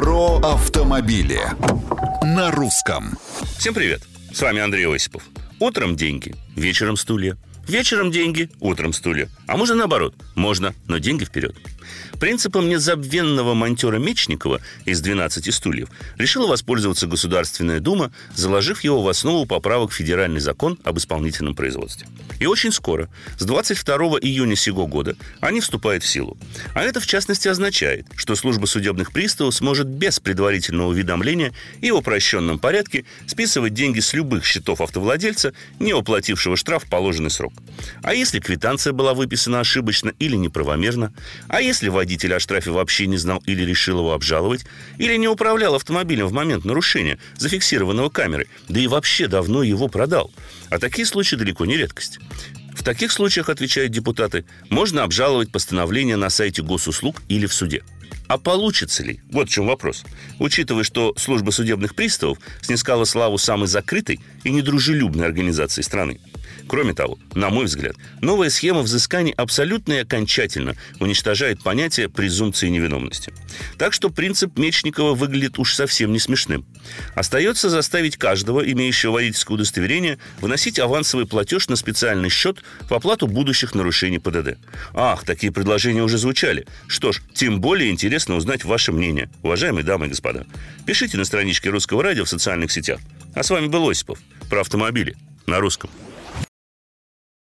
Про автомобили на русском. Всем привет! С вами Андрей Осипов. Утром деньги, вечером стулья. Вечером деньги, утром стулья. А можно наоборот? Можно, но деньги вперед. Принципом незабвенного монтера Мечникова из 12 стульев решила воспользоваться Государственная Дума, заложив его в основу поправок в Федеральный закон об исполнительном производстве. И очень скоро, с 22 июня сего года, они вступают в силу. А это, в частности, означает, что служба судебных приставов сможет без предварительного уведомления и в упрощенном порядке списывать деньги с любых счетов автовладельца, не уплатившего штраф в положенный срок. А если квитанция была выписана ошибочно или неправомерно? А если водитель о штрафе вообще не знал или решил его обжаловать? Или не управлял автомобилем в момент нарушения, зафиксированного камерой? Да и вообще давно его продал. А такие случаи далеко не редкость. В таких случаях, отвечают депутаты, можно обжаловать постановление на сайте госуслуг или в суде. А получится ли? Вот в чем вопрос. Учитывая, что служба судебных приставов снискала славу самой закрытой и недружелюбной организации страны. Кроме того, на мой взгляд, новая схема взысканий абсолютно и окончательно уничтожает понятие презумпции невиновности. Так что принцип Мечникова выглядит уж совсем не смешным. Остается заставить каждого, имеющего водительское удостоверение, вносить авансовый платеж на специальный счет в оплату будущих нарушений ПДД. Ах, такие предложения уже звучали. Что ж, тем более интересно узнать ваше мнение, уважаемые дамы и господа. Пишите на страничке Русского радио в социальных сетях. А с вами был Осипов про автомобили на русском.